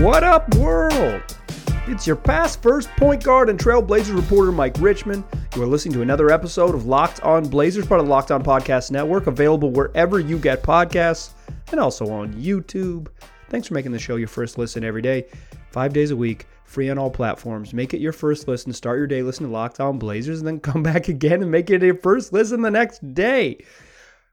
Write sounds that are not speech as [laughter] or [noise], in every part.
What up, world? It's your past first point guard and Trailblazers reporter, Mike Richmond. You are listening to another episode of Locked On Blazers, part of the Locked On Podcast Network, available wherever you get podcasts and also on YouTube. Thanks for making the show your first listen every day, five days a week, free on all platforms. Make it your first listen. Start your day listening to Locked On Blazers, and then [laughs] come back again and make it your first listen the next day.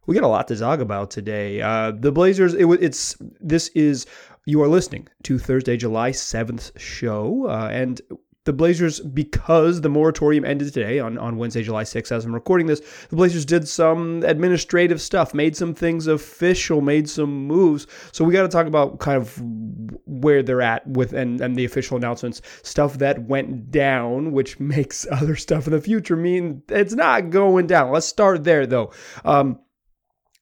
We got a lot to talk about today. Uh, the Blazers. It, it's this is you are listening to Thursday, July 7th show. Uh, and the Blazers, because the moratorium ended today on, on Wednesday, July 6th, as I'm recording this, the Blazers did some administrative stuff, made some things official, made some moves. So we got to talk about kind of where they're at with and, and the official announcements, stuff that went down, which [laughs] makes other stuff in the future mean it's not going down. Let's start there, though. Um,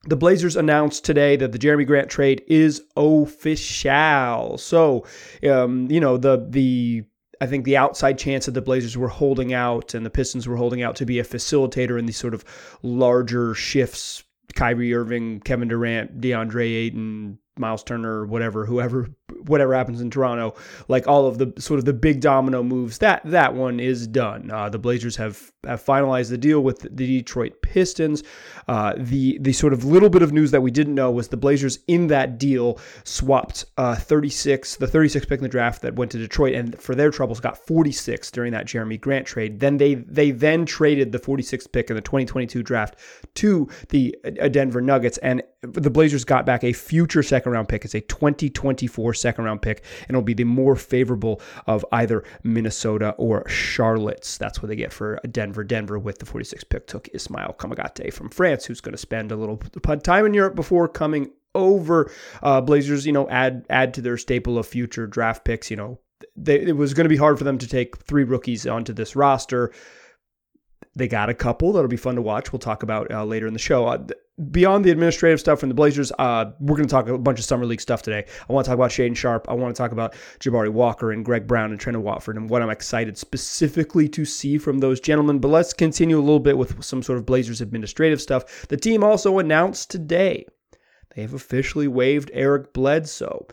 the Blazers announced today that the Jerami Grant trade is official. So, um, you know, the the I think the outside chance that the Blazers were holding out and the Pistons were holding out to be a facilitator in these sort of larger shifts. Kyrie Irving, Kevin Durant, DeAndre Ayton, Miles Turner, whatever, whoever, whatever happens in Toronto, like all of the sort of the big domino moves, that that one is done. Uh, the Blazers have have finalized the deal with the Detroit Pistons. Uh, the the sort of little bit of news that we didn't know was the Blazers in that deal swapped uh, 36, the 36 pick in the draft that went to Detroit, and for their troubles got 46 during that Jerami Grant trade. Then they they then traded the 46th pick in the 2022 draft to the uh, Denver Nuggets, and the Blazers got back a future second round pick. It's a 2024 second round pick, and it'll be the more favorable of either Minnesota or Charlotte's. That's what they get for Denver. Denver with the 46th pick took Ismail Kamagate from France, who's going to spend a little time in Europe before coming over. Uh, Blazers, you know, add add to their staple of future draft picks. You know, they, it was going to be hard for them to take three rookies onto this roster. They got a couple that'll be fun to watch. We'll talk about uh, later in the show. Uh, beyond the administrative stuff from the Blazers, uh, we're going to talk a bunch of summer league stuff today. I want to talk about Shaedon Sharpe. I want to talk about Jabari Walker and Greg Brown and Trendon Watford and what I'm excited specifically to see from those gentlemen. But let's continue a little bit with some sort of Blazers administrative stuff. The team also announced today they have officially waived Eric Bledsoe.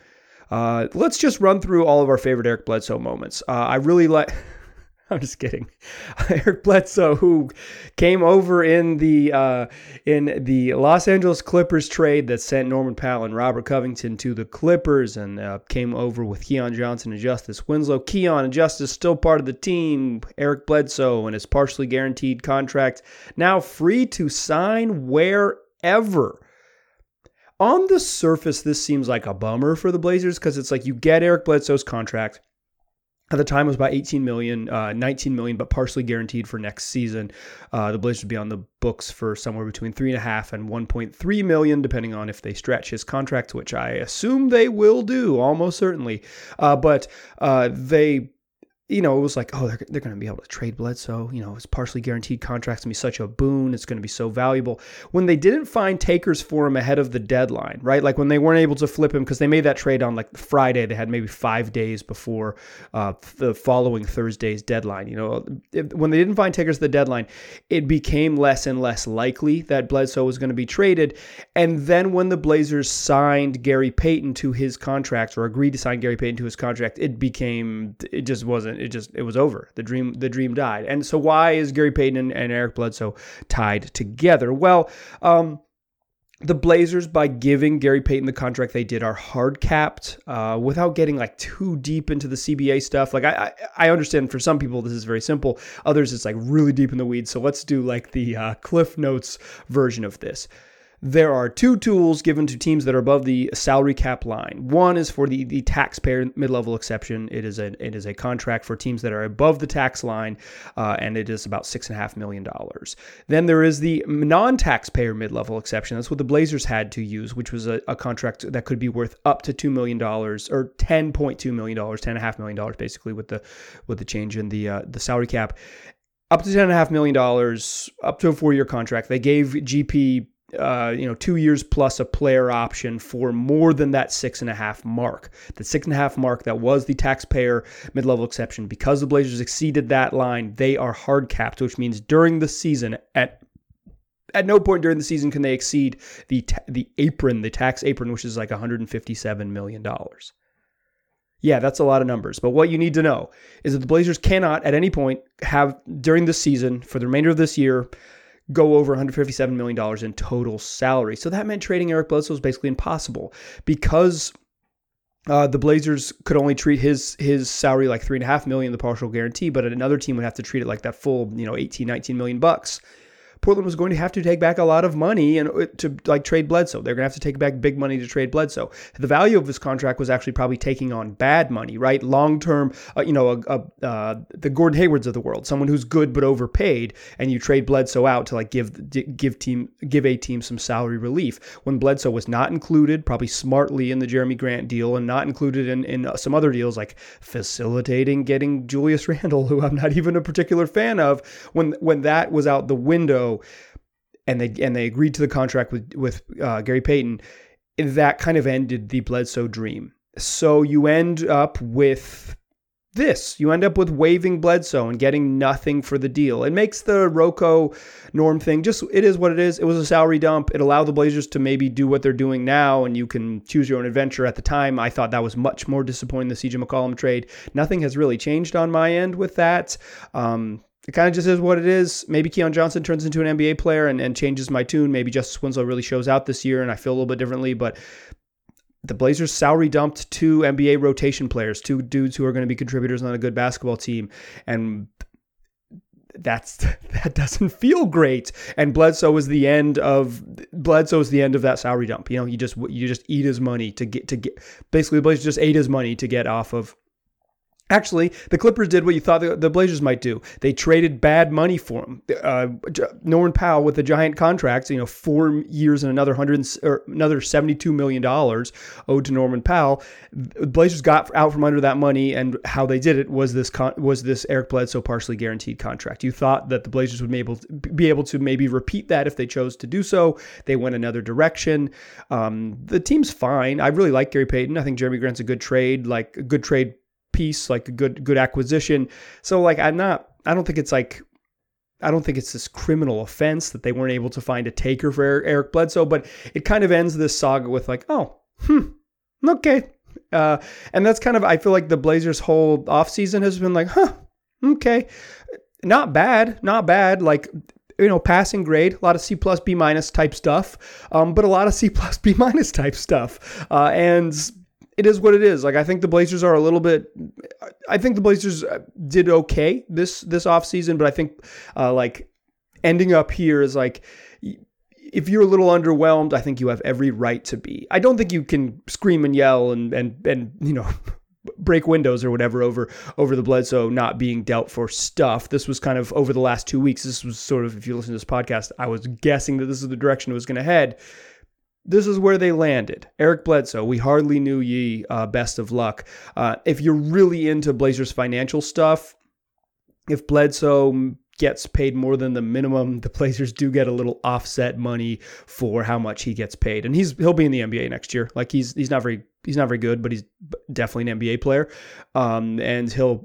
Uh, let's just run through all of our favorite Eric Bledsoe moments. Uh, I really like. [laughs] [laughs] I'm just kidding. [laughs] Eric Bledsoe, who came over in the uh, in the Los Angeles Clippers trade that sent Norman Powell and Robert Covington to the Clippers, and uh, came over with Keon Johnson and Justice Winslow. Keon and Justice still part of the team. Eric Bledsoe and his partially guaranteed contract now free to sign wherever. On the surface, this seems like a bummer for the Blazers because it's like you get Eric Bledsoe's contract at the time it was about 18 million, uh, 19 million, but partially guaranteed for next season. Uh, the Blazers would be on the books for somewhere between three and a half and 1.3 million, depending on if they stretch his contract, which I assume they will do, almost certainly. Uh, but uh, they you know, it was like, oh, they're, they're going to be able to trade Bledsoe. You know, his partially guaranteed contract's going to be such a boon. It's going to be so valuable. When they didn't find takers for him ahead of the deadline, right? Like when they weren't able to flip him because they made that trade on like Friday. They had maybe five days before uh, the following Thursday's deadline. You know, if, when they didn't find takers at the deadline, it became less and less likely that Bledsoe was going to be traded. And then when the Blazers signed Gary Payton to his contract or agreed to sign Gary Payton to his contract, it became, it just wasn't it just it was over. The dream the dream died. And so why is Gary Payton and, and Eric Bledsoe tied together? Well, um, the Blazers, by giving Gary Payton the contract they did, are hard capped uh, without getting like too deep into the CBA stuff. Like I, I, understand for some people this is very simple. Others it's like really deep in the weeds. So let's do like the uh, Cliff Notes version of this. There are two tools given to teams that are above the salary cap line. One is for the, the taxpayer mid-level exception. It is a it is a contract for teams that are above the tax line, uh, and it is about six and a half million dollars. Then there is the non-taxpayer mid-level exception. That's what the Blazers had to use, which was a, a contract that could be worth up to two million dollars or ten point two million dollars, ten and a half million dollars, basically with the with the change in the uh, the salary cap up to ten and a half million dollars, up to a four-year contract. They gave GP uh, you know, two years plus a player option for more than that six and a half mark. The six and a half mark that was the taxpayer mid level exception. Because the Blazers exceeded that line, they are hard capped, which means during the season, at at no point during the season can they exceed the ta- the apron, the tax apron, which is like 157 million dollars. Yeah, that's a lot of numbers. But what you need to know is that the Blazers cannot at any point have during this season for the remainder of this year go over $157 million in total salary. So that meant trading Eric Bledsoe was basically impossible because uh, the Blazers could only treat his his salary like three and a half million, the partial guarantee, but another team would have to treat it like that full, you know, 18, 19 million bucks. Portland was going to have to take back a lot of money and uh, to like trade Bledsoe. They're going to have to take back big money to trade Bledsoe. The value of his contract was actually probably taking on bad money, right? Long term, uh, you know, a, a, uh, the Gordon Haywards of the world, someone who's good but overpaid, and you trade Bledsoe out to like give give team give a team some salary relief. When Bledsoe was not included, probably smartly in the Jerami Grant deal, and not included in in uh, some other deals like facilitating getting Julius [laughs] Randle, who I'm not even a particular fan of. When when that was out the window and they and they agreed to the contract with with uh, Gary Payton, that kind of ended the Bledsoe dream. So you end up with this. You end up with waiving Bledsoe and getting nothing for the deal. It makes the RoCo Norm thing just it is what it is. It was a salary dump. It allowed the Blazers to maybe do what they're doing now and you can choose your own adventure. At the time, I thought that was much more disappointing the CJ McCollum trade. Nothing has really changed on my end with that. Um, it kind of just is what it is. Maybe Keon Johnson turns into an NBA player and, and changes my tune. Maybe Justice Winslow really shows out this year and I feel a little bit differently. But the Blazers salary dumped two NBA rotation players, two dudes who are going to be contributors on a good basketball team. And that's [laughs] that doesn't feel great. And Bledsoe was the end of Bledsoe is the end of that salary dump. You know, you just you just eat his money to get to get basically the Blazers just ate his money to get off of Actually, the Clippers did what you thought the, Blazers might do. They traded bad money for him. Uh, Norman Powell with the giant contracts, you know, four years and another hundred or another seventy-two million dollars owed to Norman Powell. The Blazers got out from under that money, and how they did it was this con- was this Eric Bledsoe partially guaranteed contract. You thought that the Blazers would be able to, be able to maybe repeat that if they chose to do so. They went another direction. Um, the team's fine. I really like Gary Payton. I think Jerami Grant's a good trade, like a good trade piece, like a good good acquisition. So like I'm not I don't think it's like I don't think it's this criminal offense that they weren't able to find a taker for Eric Bledsoe, but it kind of ends this saga with like, oh, hmm, okay. Uh, and that's kind of I feel like the Blazers' whole offseason has been like, huh, okay. Not bad, not bad. Like you know, passing grade, a lot of C plus B minus type stuff, um, but a lot of C plus B minus type stuff. Uh, and it is what it is. Like I think the Blazers are a little bit. I think the Blazers uh, did okay this this off season, but I think uh, like ending up here is like if you're a little underwhelmed, I think you have every right to be. I don't think you can scream and yell and and and you know [laughs] break windows or whatever over over the Bledsoe not being dealt for stuff. This was kind of over the last two weeks. This was sort of if you listen to this podcast, I was guessing that this is the direction it was going to head this is where they landed. Eric Bledsoe, we hardly knew ye. Uh, best of luck. Uh, if you're really into Blazers financial stuff, if Bledsoe gets paid more than the minimum, the Blazers do get a little offset money for how much he gets paid, and he's he'll be in the NBA next year. Like he's he's not very he's not very good, but he's definitely an NBA player. Um, and he'll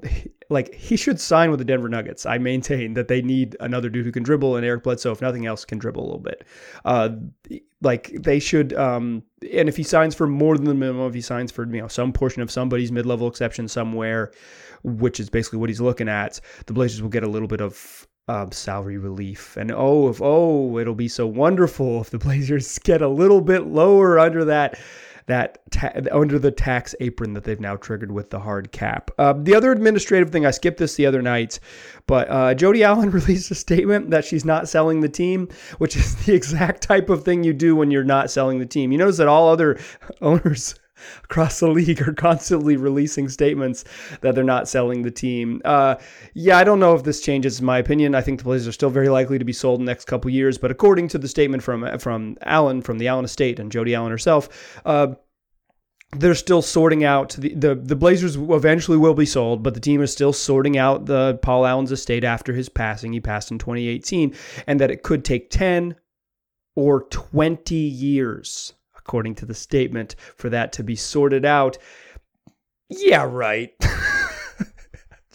like he should sign with the Denver Nuggets. I maintain that they need another dude who can dribble, and Eric Bledsoe, if nothing else, can dribble a little bit. Uh, like they should, um, and if he signs for more than the minimum, if he signs for you know some portion of somebody's mid-level exception somewhere, which is basically what he's looking at, the Blazers will get a little bit of um, salary relief. And oh, if oh, it'll be so wonderful if the [laughs] Blazers get a little bit lower under that that ta- under the tax apron that they've now triggered with the hard cap. Uh, the other administrative thing, I skipped this the other night, but uh, Jody [laughs] Allen released a statement that she's not selling the team, which is the [laughs] exact type of thing you do when you're not selling the team. You notice that all other [laughs] owners across the league are [laughs] constantly releasing statements that they're not selling the team. Uh, yeah, I don't know if this changes my opinion. I think the Blazers are still very likely to be sold in the next couple years. But according to the statement from from Allen from the Allen estate and Jody Allen herself. Uh, they're still sorting out the, the the Blazers eventually will be sold, but the team is still sorting out the Paul Allen's estate after his passing. He passed in 2018, and that it could take 10 or 20 years according to the statement, for that to be sorted out. Yeah, right. [laughs]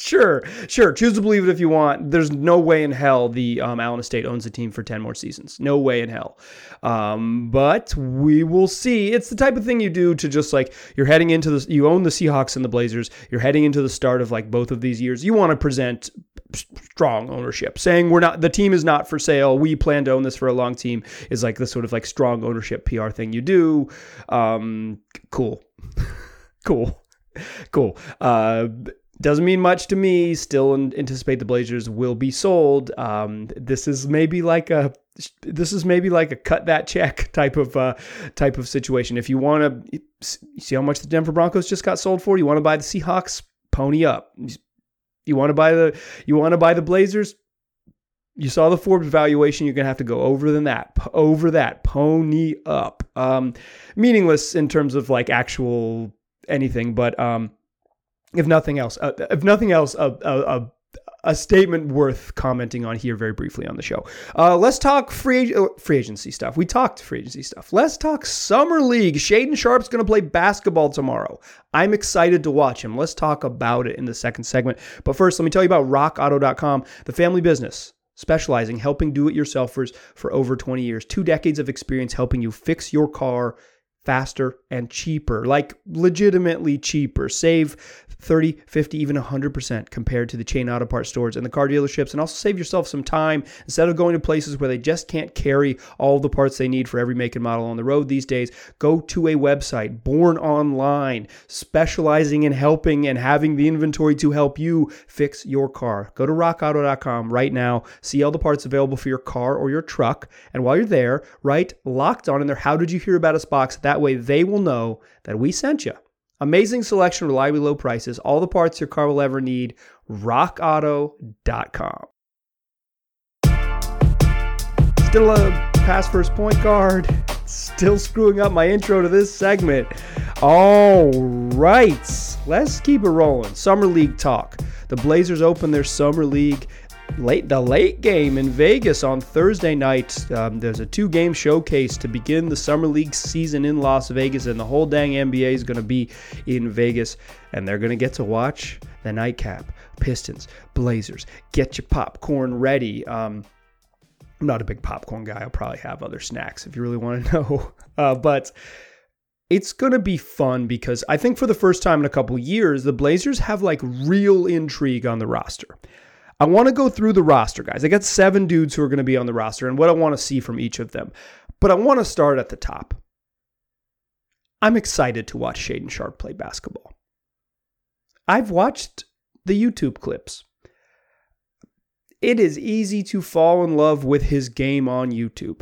sure, sure. Choose to believe it if you want. There's no way in hell the um, Allen Estate owns the team for 10 more seasons. No way in hell. Um, but we will see. It's the type of thing you do to just like, you're heading into the, you own the Seahawks and the Blazers. You're heading into the start of like both of these years. You want to present strong ownership. Saying we're not, the team is not for sale. We plan to own this for a long team is like the sort of like strong ownership PR thing you do. Um, cool. [laughs] cool. Cool. Uh, doesn't mean much to me. Still anticipate the Blazers will be sold. Um, this is maybe like a this is maybe like a cut that check [laughs] type of uh, type of situation. If you want to see how much the Denver Broncos just got sold for, you want to buy the Seahawks, pony up. You want to buy the you want to buy the Blazers. You saw the Forbes valuation. You're gonna have to go over than that, over that, pony up. Um, meaningless in terms of like actual anything, but um, if nothing else, uh, if nothing else, a, a, a, statement worth commenting on here very briefly on the show. Uh, let's talk free uh, free agency stuff. We talked free agency stuff. Let's talk summer league. Shaedon Sharpe's going to play basketball tomorrow. I'm excited to watch him. Let's talk about it in the second segment. But first, let me tell you about RockAuto.com, the family business specializing helping do-it-yourselfers for over 20 years. Two decades of experience helping you fix your car faster and cheaper, like legitimately cheaper. Save 30, 50, even 100% compared to the chain auto parts stores and the car dealerships, and also save yourself some time instead of going to places where they just can't carry all the parts they need for every make and model on the road these days. Go to a website, Born Online, specializing in helping and having the inventory to help you fix your car. Go to rockauto.com right now, see all the parts available for your car or your truck, and while you're there, write locked on in there, how did you hear about us box? That way they will know that we sent you. Amazing selection, reliably low prices, all the parts your car will ever need. RockAuto.com. Still a pass first point guard. Still screwing up my intro to this segment. All right, let's keep it rolling. Summer League talk. The Blazers open their Summer League late the late game in Vegas on Thursday night. Um, there's a two game showcase to begin the summer league season in Las Vegas, and the whole dang NBA is going to be in Vegas, and they're going to get to watch the nightcap, Pistons, Blazers. Get your popcorn ready. Um, I'm not a big popcorn guy. I'll probably have other snacks if you really want to [laughs] know, uh, but. It's going to be fun because I think for the first time in a couple years, the Blazers have like real intrigue on the roster. I want to go through the roster, guys. I got seven dudes who are going to be on the roster and what I want to see from each of them. But I want to start at the top. I'm excited to watch Shaedon Sharpe play basketball. I've watched the YouTube clips. It is easy to fall in love with his game on YouTube.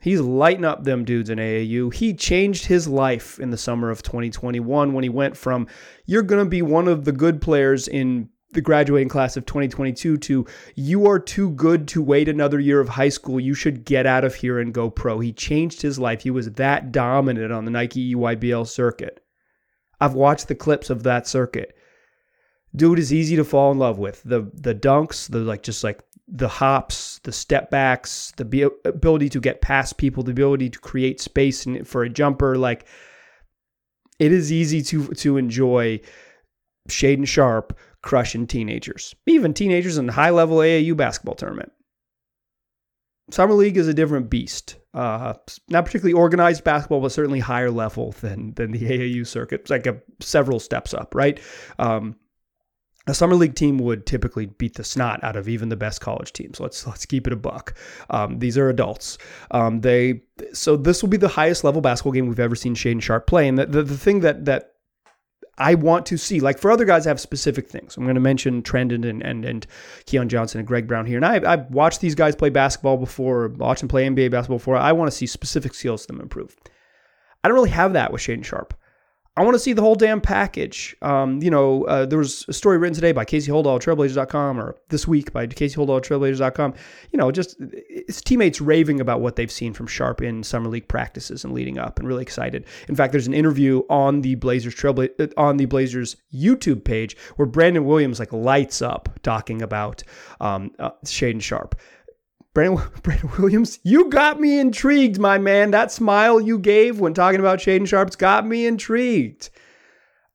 He's lighting up them dudes in AAU. He changed his life in the summer of 2021 when he went from, you're going to be one of the good players in the graduating class of 2022 to you are too good to wait another year of high school. You should get out of here and go pro. He changed his life. He was that dominant on the Nike EYBL circuit. I've watched the clips of that circuit. Dude is easy to fall in love with. The the dunks, the like just like the hops, the step backs, the ability to get past people, the ability to create space for a jumper like it is easy to to enjoy Shaedon Sharpe crushing teenagers, even teenagers in high level AAU basketball tournament. Summer League is a different beast. Uh, not particularly organized basketball, but certainly higher level than than the [laughs] AAU circuit. It's like a, several steps up, right? Um, a summer league team would typically beat the snot out of even the best college teams. Let's let's keep it a buck. Um, these are adults. Um, they so this will be the highest level basketball game we've ever seen Shaedon Sharpe play. And the, the, the thing that that I want to see. Like for other guys, I have specific things. I'm going to mention Trendon and and, and Keon Johnson and Greg Brown here. And I, I've watched these guys play basketball before, watched them play NBA basketball before. I want to see specific skills them improve. I don't really have that with Shaedon Sharpe. I want to see the whole damn package. Um, you know, uh, there was a story written today by Casey Holdahl, Trailblazers.com, or this week by Casey Holdahl, Trailblazers.com. You know, just his teammates raving about what they've seen from Sharpe in summer league practices and leading up, and really excited. In fact, there's an interview on the Blazers Trailbla- uh, on the Blazers YouTube page where Brandon Williams like lights up talking about um, uh, Shaedon Sharpe. [laughs] Brandon, Williams, you got me intrigued, my man. That smile you gave when talking about Shaedon Sharpe's got me intrigued.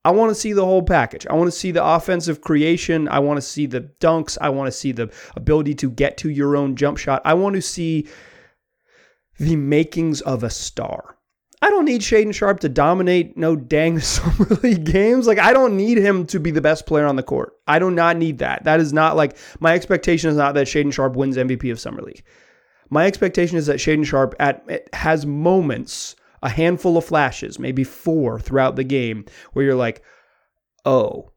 I want to see the whole package. I want to see the offensive creation. I want to see the dunks. I want to see the ability to get to your own jump shot. I want to see the makings of a star. I don't need Shaedon Sharpe to dominate no dang [laughs] summer league games. Like I don't need him to be the best player on the court. I do not need that. That is not like my expectation is not that Shaedon Sharpe wins MVP of summer league. My expectation is that Shaedon Sharpe at has moments, a handful of flashes, maybe four throughout the game, where you're like, oh,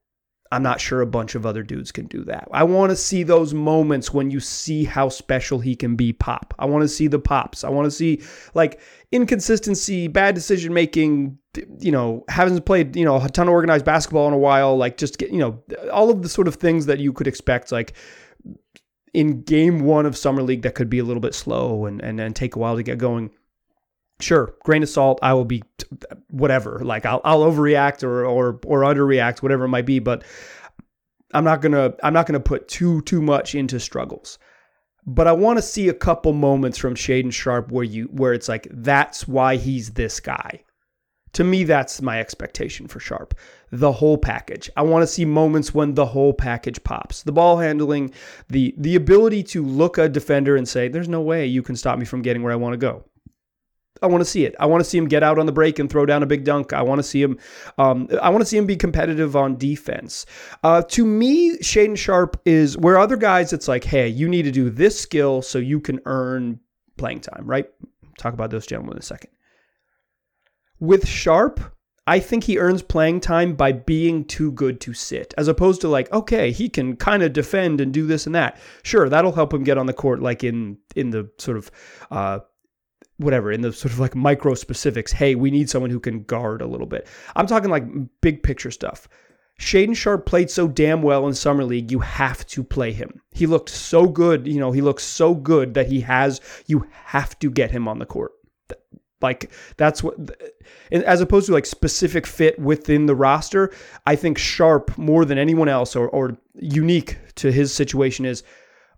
I'm not sure a bunch of other dudes can do that. I want to see those moments when you see how special he can be pop. I want to see the pops. I want to see like inconsistency, bad decision making, you know, hasn't played, you know, a ton of organized basketball in a while, like just get, you know, all of the sort of things that you could expect like in game 1 of summer league that could be a little bit slow and and, and take a while to get going sure, grain of salt, I will be whatever. Like I'll I'll overreact or or or underreact, whatever it might be, but I'm not gonna I'm not gonna put too too much into struggles. But I want to see a couple moments from Shaedon Sharpe where you where it's like that's why he's this guy. To me, that's my expectation for Sharpe. The whole package. I want to see moments when the whole package pops. The ball handling, the the ability to look a defender and say, "There's no way you can stop me from getting where I want to go." I want to see it. I want to see him get out on the break and throw down a big dunk. I want to see him. Um, I want to see him be competitive on defense. Uh, to me, Shaedon Sharpe is where other guys. It's like, hey, you need to do this skill so you can earn playing time. Right? Talk about those gentlemen in a second. With Sharpe, I think he earns playing time by being too good to sit, as opposed to like, okay, he can kind of defend and do this and that. Sure, that'll help him get on the court, like in in the sort of uh, whatever in the sort of like micro specifics hey we need someone who can guard a little bit. I'm talking like big picture stuff. Shaedon Sharpe played so damn well in summer league you have to play him. He looked so good you know he looks so good that he has you have to get him on the court. Like that's what as opposed to like specific fit within the roster i think Sharpe more than anyone else or, or unique to his situation is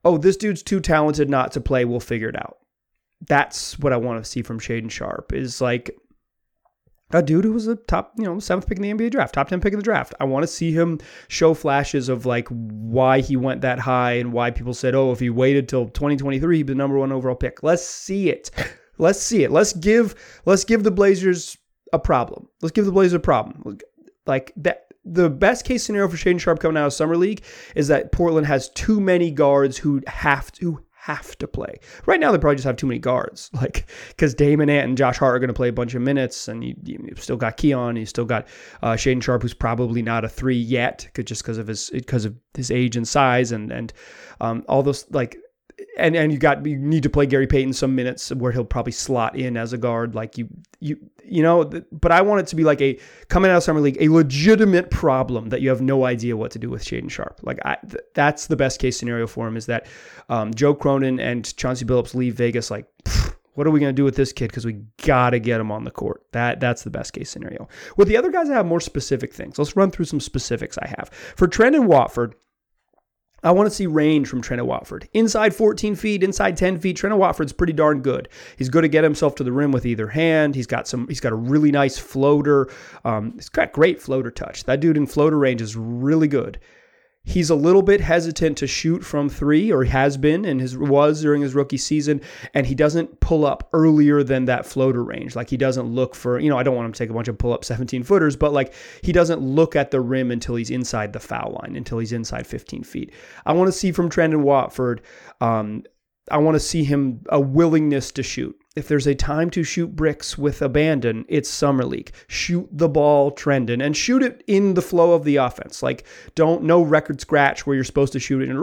oh this dude's too talented not to play we'll figure it out that's what I want to see from Shaedon Sharpe is like a dude who was a top, you know, seventh pick in the NBA draft, top 10 pick in the draft. I want to see him show flashes of like why he went that high and why people said, oh, if he waited till 2023, he'd be the number one overall pick. Let's see it. [laughs] Let's see it. Let's give, let's give the Blazers a problem. Let's give the Blazers a problem. Like that. The best case scenario for Shaedon Sharpe coming out of summer league is that Portland has too many guards who have to have to play. Right now, they probably just have too many guards, [laughs] like because Damon Ant and Josh Hart are going to play a bunch of minutes, and you, you still got Keon, you still got uh, Shaedon Sharpe, who's probably not a three yet, just because of his because of his age and size, and and um, all those like and and you got you need to play Gary Payton some minutes where he'll probably slot in as a guard like you you you know but I want it to be like a coming out of summer league a legitimate problem that you have no idea what to do with Shaedon Sharpe. Like I, th- that's the best case scenario for him is that um, Joe Cronin and Chauncey Billups leave Vegas like what are we going to do with this kid? Because we got to get him on the court. That that's the best case scenario. With the other guys I have more specific things let's run through some specifics I have. For Trendon Watford I want to see range from Trendon Watford. Inside 14 feet, inside 10 feet, Trendon Watford's pretty darn good. He's good to get himself to the rim with either hand. He's got some. He's got a really nice floater. Um, he's got great floater touch. That dude in floater range is really good. He's a little bit hesitant to shoot from three, or has been, and his was during his rookie season. And he doesn't pull up earlier than that floater range. Like he doesn't look for, you know, I don't want him to take a bunch of pull up 17 footers, but like he doesn't look at the rim until he's inside the foul line, until he's inside 15 feet. I want to see from Trendon Watford um, I want to see him a willingness to shoot. If there's a time to shoot bricks with abandon, it's summer league. Shoot the ball, Trendon, and shoot it in the flow of the offense. Like don't no record scratch where you're supposed to shoot it and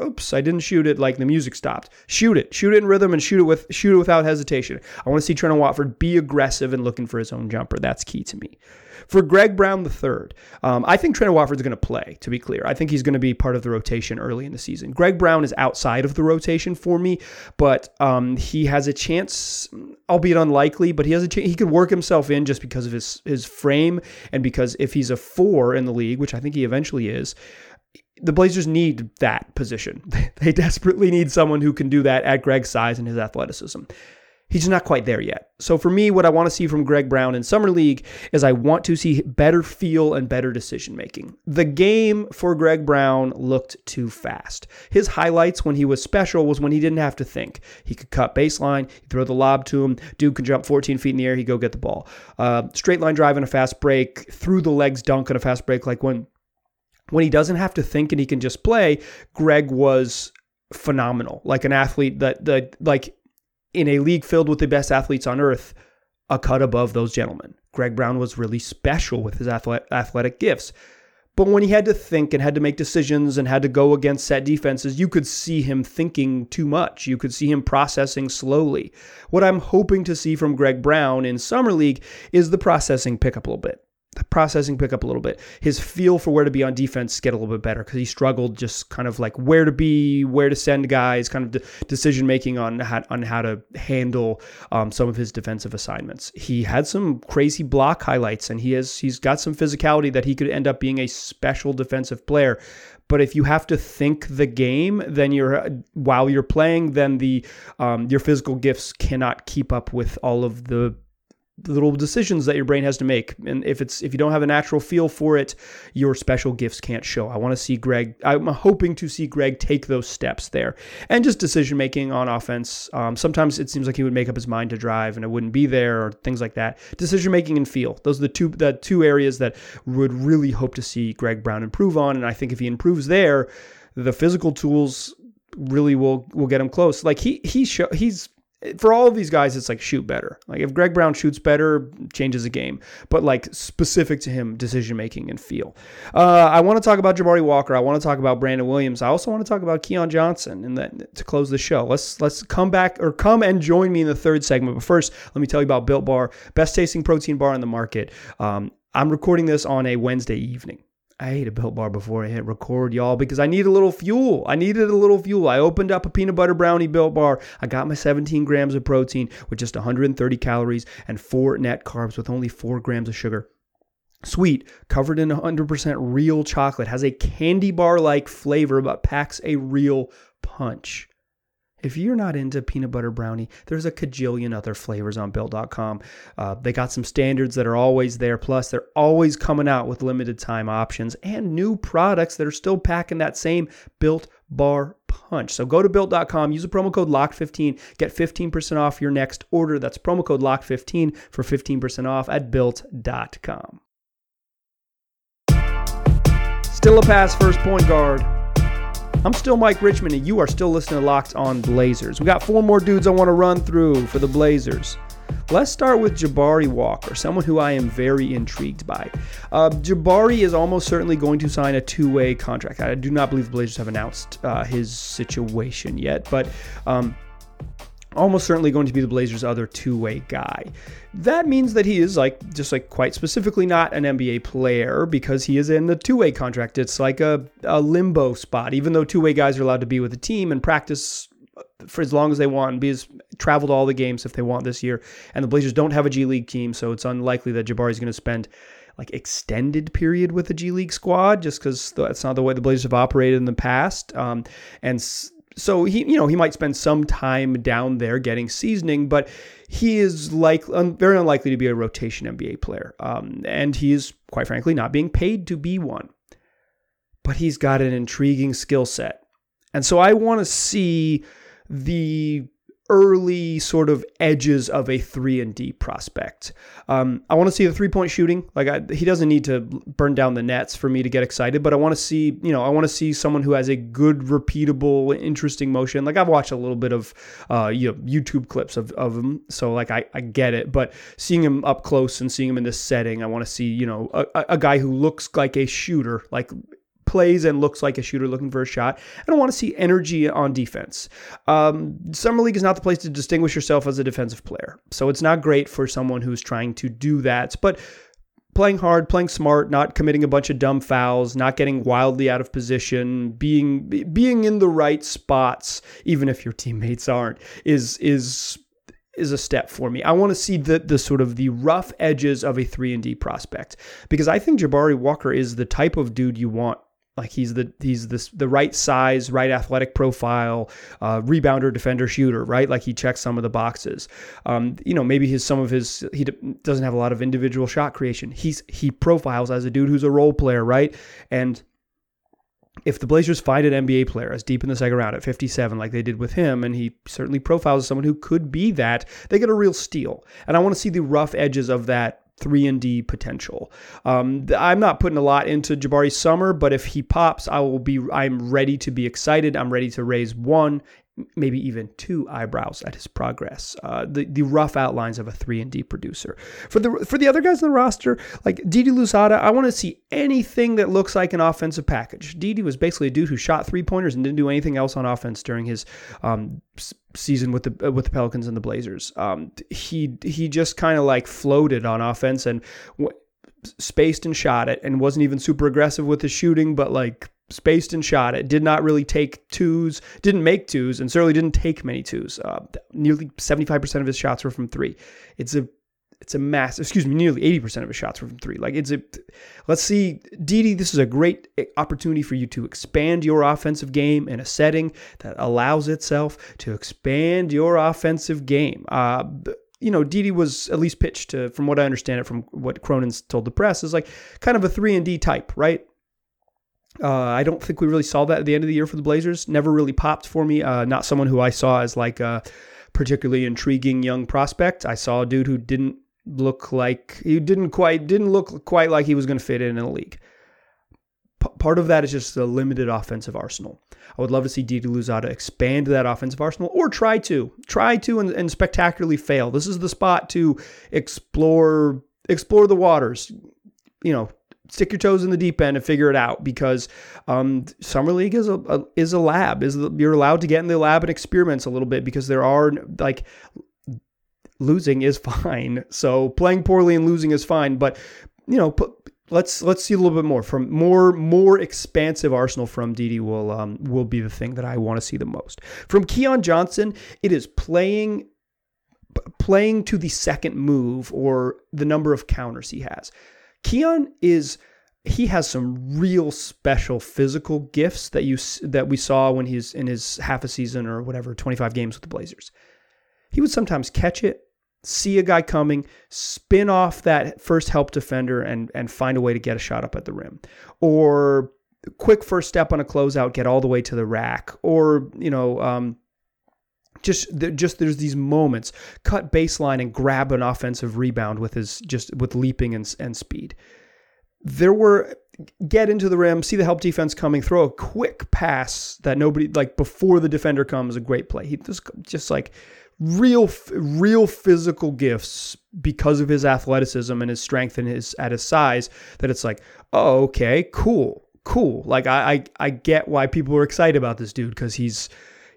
oops, I didn't shoot it like the music stopped. Shoot it. Shoot it in rhythm and shoot it with shoot it without hesitation. I want to see Trendon Watford be aggressive and looking for his own jumper. That's key to me. For Greg Brown III, um, I think Trendon Watford's going to play, to be clear. I think he's going to be part of the rotation early in the season. Greg Brown is outside of the rotation for me, but um, he has a chance, albeit unlikely, but he has a chance. He could work himself in just because of his, his frame and because if he's a four in the league, which I think he eventually is, the Blazers need that position. [laughs] They desperately need someone who can do that at Greg's size and his athleticism. He's not quite there yet. So for me, what I want to see from Greg Brown in Summer League is I want to see better feel and better decision making. The game for Greg Brown looked too fast. His highlights when he was special was when he didn't have to think. He could cut baseline, throw the lob to him, dude can jump 14 feet in the air, he go get the ball. Uh, straight line drive in a fast break, through the legs dunk in a fast break, like when when he doesn't have to think and he can just play, Greg was phenomenal. Like an athlete that that like in a league filled with the best athletes on earth, a cut above those gentlemen. Greg Brown was really special with his athletic gifts. But when he had to think and had to make decisions and had to go against set defenses, you could see him thinking too much. You could see him processing slowly. What I'm hoping to see from Greg Brown in Summer League is the processing pick up a little bit processing pick up a little bit. His feel for where to be on defense get a little bit better because he struggled just kind of like where to be, where to send guys, kind of de- decision making on how, on how to handle um, some of his defensive assignments. He had some crazy block highlights, and he has he's got some physicality that he could end up being a special defensive player. But if you have to think the game, then you're while you're playing, then the um, your physical gifts cannot keep up with all of the little decisions that your brain has to make. And if it's if you don't have a natural feel for it your special gifts can't show. I want to see greg i'm hoping to see greg take those steps there. And just decision making on offense. Um, sometimes it seems like he would make up his mind to drive and it wouldn't be there or things like that. Decision making and feel. Those are the two the two areas that would really hope to see greg brown improve on. And i think if he improves there the physical tools really will will get him close. Like he he show, he's for all of these guys, it's like shoot better. Like if Greg Brown shoots better, changes the game. But like specific to him, decision making and feel. Uh, I want to talk about Jabari Walker. I want to talk about Brandon Williams. I also want to talk about Keon Johnson. And then to close the show, let's let's come back or come and join me in the third segment. But first, let me tell you about Built Bar, best tasting protein bar in the market. Um, I'm recording this on a Wednesday evening. I ate a Built Bar before I hit record, y'all, because I need a little fuel. I needed a little fuel. I opened up a peanut butter brownie Built Bar. I got my 17 grams of protein with just 130 calories and four net carbs with only four grams of sugar. Sweet, covered in 100% real chocolate, has a candy bar like flavor, but packs a real punch. If you're not into peanut butter brownie, there's a cajillion other flavors on Built.com. Uh, they got some standards that are always there. Plus, they're always coming out with limited time options and new products that are still packing that same Built Bar punch. So go to Built.com, use the promo code LOCK15, get 15% off your next order. That's promo code LOCK15 for 15% off at Built.com. Still a pass first point guard. I'm still Mike Richmond, and you are still listening to Locked On Blazers. We got four more dudes I want to run through for the Blazers. Let's start with Jabari Walker, someone who I am very intrigued by. Uh, Jabari is almost certainly going to sign a two way contract. I do not believe the Blazers have announced uh, his situation yet, but. Um, almost certainly going to be the Blazers' other two-way guy. That means that he is like just like quite specifically not an NBA player because he is in the two-way contract. It's like a, a limbo spot, even though two-way guys are allowed to be with a team and practice for as long as they want and be as travel to all the games if they want this year. And the Blazers don't have a G League team, so it's unlikely that Jabari is going to spend like extended period with the G League squad just because that's not the way the Blazers have operated in the past. Um, and so he, you know, he might spend some time down there getting seasoning, but he is like un, very unlikely to be a rotation NBA player, um, and he is quite frankly not being paid to be one. But he's got an intriguing skill set, and so I want to see the early sort of edges of a three and D prospect. Um, I want to see the three point shooting. Like I, he doesn't need to burn down the nets for me to get excited, but I want to see, you know, I want to see someone who has a good, repeatable, interesting motion. Like I've watched a little bit of, uh, you know, YouTube clips of, of him, so like I, I get it. But seeing him up close and seeing him in this setting, I want to see, you know, a, a guy who looks like a shooter, like plays and looks like a shooter looking for a shot. I don't want to see energy on defense. Um, Summer League is not the place to distinguish yourself as a defensive player. So it's not great for someone who's trying to do that. But playing hard, playing smart, not committing a bunch of dumb fouls, not getting wildly out of position, being being in the right spots, even if your teammates aren't, is is is a step for me. I want to see the the sort of the rough edges of a 3 and D prospect because I think Jabari Walker is the type of dude you want Like he's the he's this the right size, right athletic profile, uh, rebounder, defender, shooter, right? Like he checks some of the boxes. Um, you know, maybe his some of his he doesn't have a lot of individual shot creation. He's he profiles as a dude who's a role player, right? And if the Blazers find an NBA player as deep in the second round at 57, like they did with him, and he certainly profiles as someone who could be that, they get a real steal. And I want to see the rough edges of that three and D potential. Um, I'm not putting a lot into Jabari Summer, but if he pops, I will be. I'm ready to be excited. I'm ready to raise one maybe even two eyebrows at his progress. Uh, the the rough outlines of a three and D producer. For the for the other guys on the roster, like Didi Louzada, I want to see anything that looks like an offensive package. Didi was basically a dude who shot three pointers and didn't do anything else on offense during his um, season with the uh, with the Pelicans and the Blazers. Um, he he just kind of like floated on offense and. W- spaced and shot it and wasn't even super aggressive with his shooting but like spaced and shot it. Did not really take twos, didn't make twos, and certainly didn't take many twos. Uh, nearly 75% of his shots were from three. It's a it's a mass, excuse me, nearly 80% of his shots were from three. Like it's a, let's see, Didi, this is a great opportunity for you to expand your offensive game in a setting that allows itself to expand your offensive game. Uh, you know, Didi was at least pitched to, from what I understand it, from what Cronin's told the press, is like kind of a three and D type, right? Uh, I don't think we really saw that at the end of the year for the Blazers. Never really popped for me. Uh, not someone who I saw as like a particularly intriguing young prospect. I saw a dude who didn't look like he didn't quite didn't look quite like he was going to fit in in the league. P- part of that is just a limited offensive arsenal. I would love to see Didi Louzada expand that offensive arsenal or try to try to and, and spectacularly fail. This is the spot to explore explore the waters. You know, stick your toes in the deep end and figure it out because um, summer league is a, a, is a lab. Is you're allowed to get in the lab and experiments a little bit because there are like losing is [laughs] fine. So playing poorly and losing is fine, but you know, put, let's let's see a little bit more from more more expansive arsenal from Didi will um, will be the thing that I want to see the most. From Keon Johnson, it is playing playing to the second move or the number of counters he has. Keon is he has some real special physical gifts that you that we saw when he's in his half a season or whatever 25 games with the Blazers. He would sometimes catch it, see a guy coming, spin off that first help defender and and find a way to get a shot up at the rim. Or quick first step on a closeout, get all the way to the rack. Or, you know, um, just just there's these moments. Cut baseline and grab an offensive rebound with his just with leaping and, and speed. There were get into the rim see the help defense coming throw a quick pass that nobody like before the defender comes a great play. He just just like real real physical gifts because of his athleticism and his strength and his at his size that it's like oh okay cool cool. Like i i, I get why people are excited about this dude because he's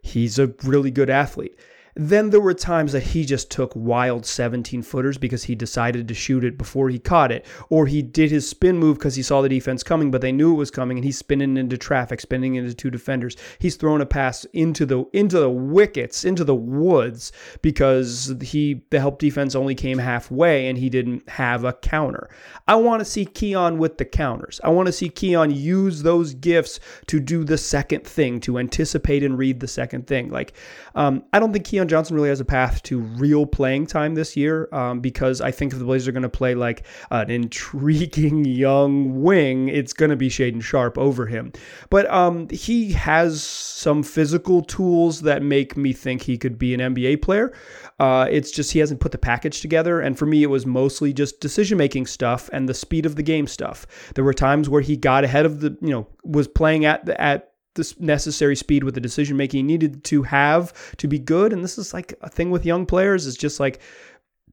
he's a really good athlete. Then there were times that he just took wild 17 footers because he decided to shoot it before he caught it, or he did his spin move because he saw the defense coming, but they knew it was coming, and he's spinning into traffic, spinning into two defenders. He's thrown a pass into the into the wickets, into the woods because he the help defense only came halfway and he didn't have a counter. I want to see Keon with the counters. I want to see Keon use those gifts to do the second thing, to anticipate and read the second thing. Like um, I don't think Keon Johnson really has a path to real playing time this year um, because I think if the Blazers are going to play like an intriguing [laughs] young wing, it's going to be Shaedon Sharpe over him. But um, he has some physical tools that make me think he could be an NBA player. Uh, it's just he hasn't put the package together. And for me, it was mostly just decision making stuff and the speed of the game stuff. There were times where he got ahead of the, you know, was playing at the, at the necessary speed with the decision making he needed to have to be good. And this is like a thing with young players is just like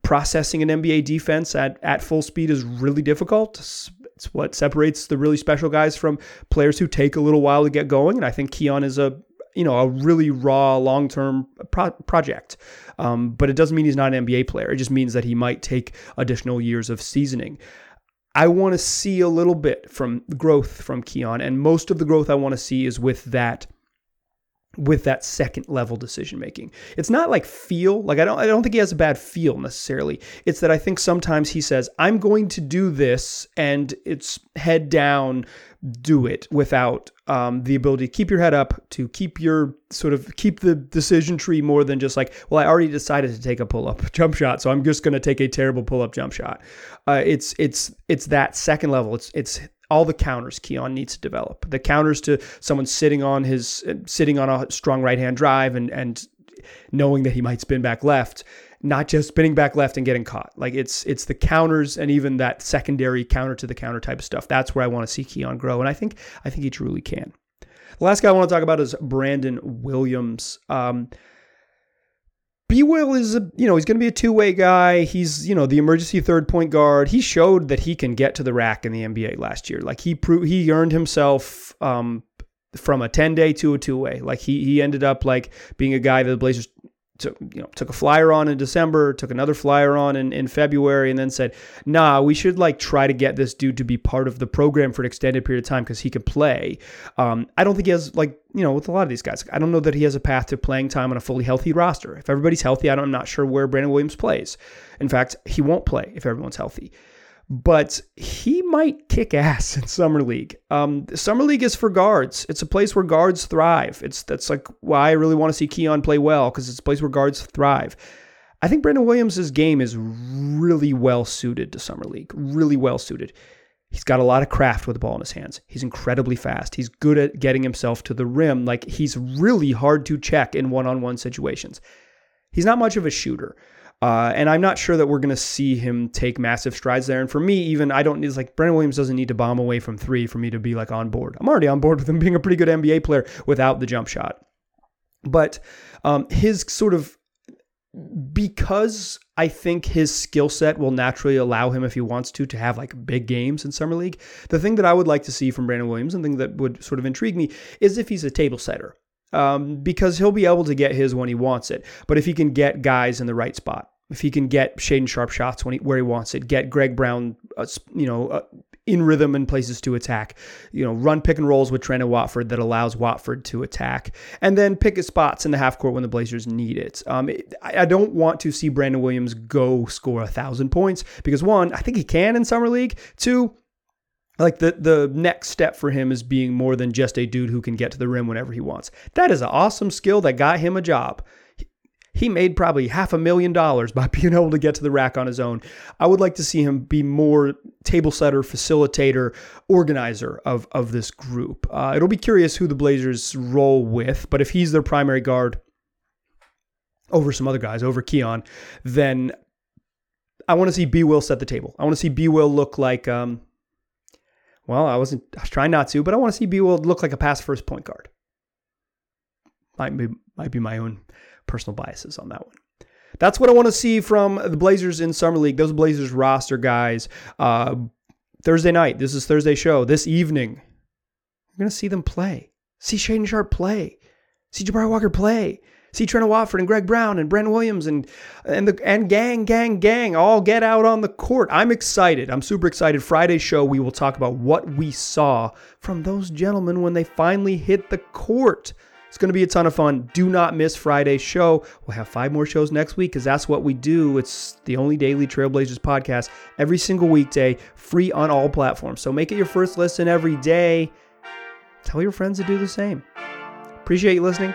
processing an NBA defense at, at full speed is really difficult. It's, what separates the really special guys from players who take a little while to get going. And I think Keon is a you know a really raw long term pro- project. Um, but it doesn't mean he's not an NBA player. It just means that he might take additional years of seasoning. I want to see a little bit from growth from Keon, and most of the growth I want to see is with that with that second level decision making. It's not like feel, like I don't I don't think he has a bad feel necessarily. It's that I think sometimes he says, "I'm going to do this," and it's head down, do it without um, the ability to keep your head up, to keep your sort of keep the decision tree more than just like, well, I already decided to take a pull up [laughs] jump shot, so I'm just going to take a terrible pull up jump shot. Uh, it's it's it's that second level. It's it's all the counters Keon needs to develop. The counters to someone sitting on his sitting on a strong right hand drive and and knowing that he might spin back left, not just spinning back left and getting caught. Like it's it's the counters and even that secondary counter to the counter type of stuff. That's where I want to see Keon grow, and I think I think he truly can. The last guy I want to talk about is Brandon Williams. Um, B Will is a, you know, he's going to be a two way guy. He's, you know, the emergency third point guard. He showed that he can get to the rack in the NBA last year. Like he proved, he earned himself um, from a 10 day to a two way. Like he, he ended up like being a guy that the Blazers took you know took a flyer on in December, took another flyer on in, in February, and then said, "Nah, we should like try to get this dude to be part of the program for an extended period of time because he can play." Um, I don't think he has like you know with a lot of these guys. I don't know that he has a path to playing time on a fully healthy roster. If everybody's healthy, I am not sure where Brandon Williams plays. In fact, he won't play if everyone's healthy but he might kick ass in summer league. Um, summer league is for guards. It's a place where guards thrive. It's that's like why I really want to see Keon play well because it's a place where guards thrive. I think Brandon Williams' game is really well suited to summer league. Really well suited. He's got a lot of craft with the ball in his hands. He's incredibly fast. He's good at getting himself to the rim. Like he's really hard to check in one-on-one situations. He's not much of a shooter. Uh, and I'm not sure that we're going to see him take massive strides there. And for me, even I don't need like Brandon Williams doesn't need to bomb away from three for me to be like on board. I'm already on board with him [laughs] being a pretty good NBA player without the jump shot. But um, his sort of because I think his skill set will naturally allow him, if he wants to, to have like big games in summer league. The thing that I would like to see from Brandon Williams, and thing that would sort of intrigue me, is if he's a table setter. Um, because he'll be able to get his when he wants it. But if he can get guys in the right spot, if he can get Shaedon Sharpe shots when he, where he wants it, get Greg Brown, uh, you know, uh, in rhythm and places to attack, you know, run pick and rolls with Trendon Watford that allows Watford to attack, and then pick his spots in the half court when the Blazers need it. Um, it, I don't want to see Brandon Williams go score a thousand points because one, I think he can in summer league. Two, like the the next step for him is being more than just a dude who can get to the rim whenever he wants. That is an awesome skill that got him a job he made probably half a million dollars by [laughs] being able to get to the rack on his own. I would like to see him be more table setter, facilitator, organizer of, of this group. Uh, it'll be curious who the Blazers roll with, but if he's their primary guard over some other guys, over Keon, then I want to see B Will set the table. I want to see B Will look like, um, well, I wasn't, I was trying not to, but I want to see B Will look like a pass first point guard. Might be, might be my own personal biases on that one. That's what I want to see from the Blazers in Summer League. Those Blazers roster guys. Uh, Thursday night. This is Thursday show. This evening, going to see them play. See Shaedon Sharpe play. See Jabari Walker play. See Trendon Watford and Greg Brown and Brandon Williams and and the and gang, gang, gang all get out on the court. I'm excited. I'm super excited. Friday's show we will talk about what we saw from those gentlemen when they finally hit the court. It's going to be a ton of fun. Do not miss Friday's show. We'll have five more shows next week because that's what we do. It's the only daily Trailblazers podcast every single weekday, free on all platforms. So make it your first listen every day. Tell your friends to do the same. Appreciate you listening.